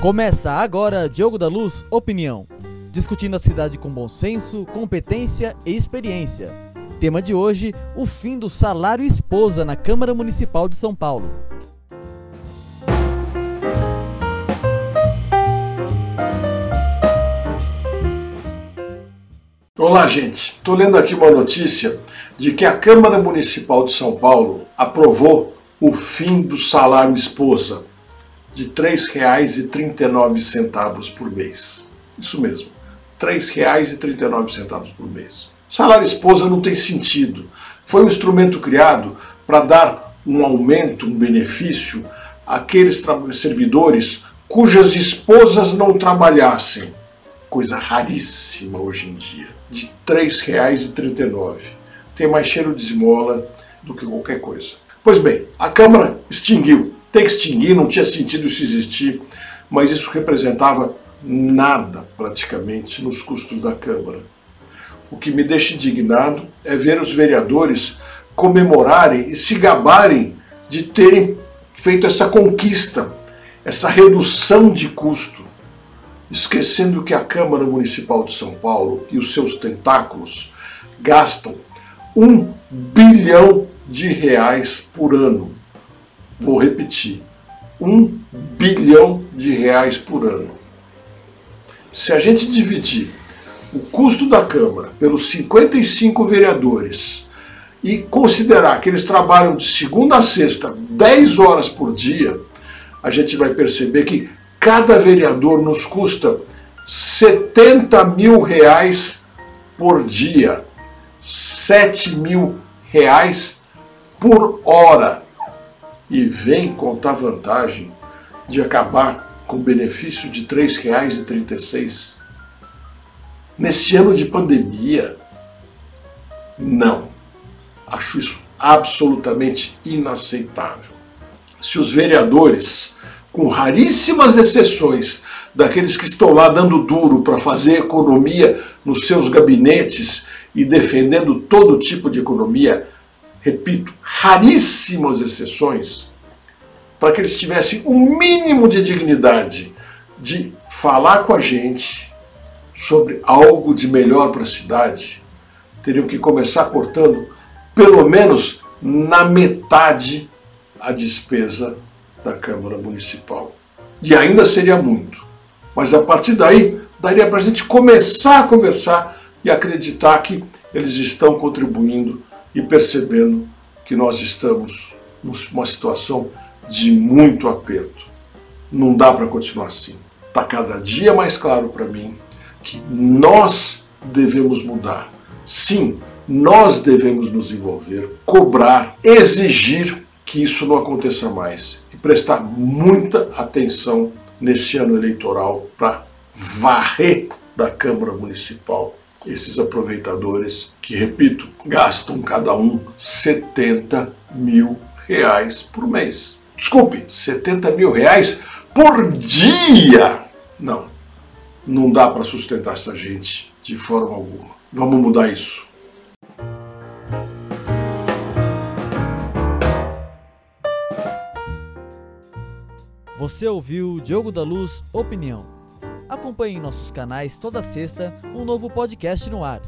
Começa agora Diogo da Luz Opinião, discutindo a cidade com bom senso, competência e experiência. Tema de hoje: o fim do salário esposa na Câmara Municipal de São Paulo. Olá, gente. Estou lendo aqui uma notícia de que a Câmara Municipal de São Paulo aprovou o fim do salário esposa de R$ 3,39 por mês. Isso mesmo, R$ 3,39 por mês. Salário esposa não tem sentido. Foi um instrumento criado para dar um aumento, um benefício àqueles servidores cujas esposas não trabalhassem. Coisa raríssima hoje em dia. De R$ 3,39. Tem mais cheiro de esmola do que qualquer coisa. Pois bem, a Câmara extinguiu que extinguir, não tinha sentido isso existir, mas isso representava nada praticamente nos custos da Câmara. O que me deixa indignado é ver os vereadores comemorarem e se gabarem de terem feito essa conquista, essa redução de custo, esquecendo que a Câmara Municipal de São Paulo e os seus tentáculos gastam um bilhão de reais por ano Vou repetir: um bilhão de reais por ano. Se a gente dividir o custo da Câmara pelos 55 vereadores e considerar que eles trabalham de segunda a sexta 10 horas por dia, a gente vai perceber que cada vereador nos custa 70 mil reais por dia, 7 mil reais por hora e vem contar vantagem de acabar com benefício de R$ 3,36 nesse ano de pandemia. Não. Acho isso absolutamente inaceitável. Se os vereadores, com raríssimas exceções, daqueles que estão lá dando duro para fazer economia nos seus gabinetes e defendendo todo tipo de economia, repito, raríssimas exceções, para que eles tivessem um mínimo de dignidade de falar com a gente sobre algo de melhor para a cidade, teriam que começar cortando pelo menos na metade a despesa da Câmara Municipal. E ainda seria muito. Mas a partir daí, daria para a gente começar a conversar e acreditar que eles estão contribuindo e percebendo que nós estamos numa situação de muito aperto. Não dá para continuar assim. Está cada dia mais claro para mim que nós devemos mudar. Sim, nós devemos nos envolver, cobrar, exigir que isso não aconteça mais e prestar muita atenção nesse ano eleitoral para varrer da Câmara Municipal esses aproveitadores que, repito, gastam cada um 70 mil reais por mês. Desculpe, 70 mil reais por dia! Não, não dá para sustentar essa gente de forma alguma. Vamos mudar isso. Você ouviu Diogo da Luz Opinião. Acompanhe em nossos canais toda sexta um novo podcast no ar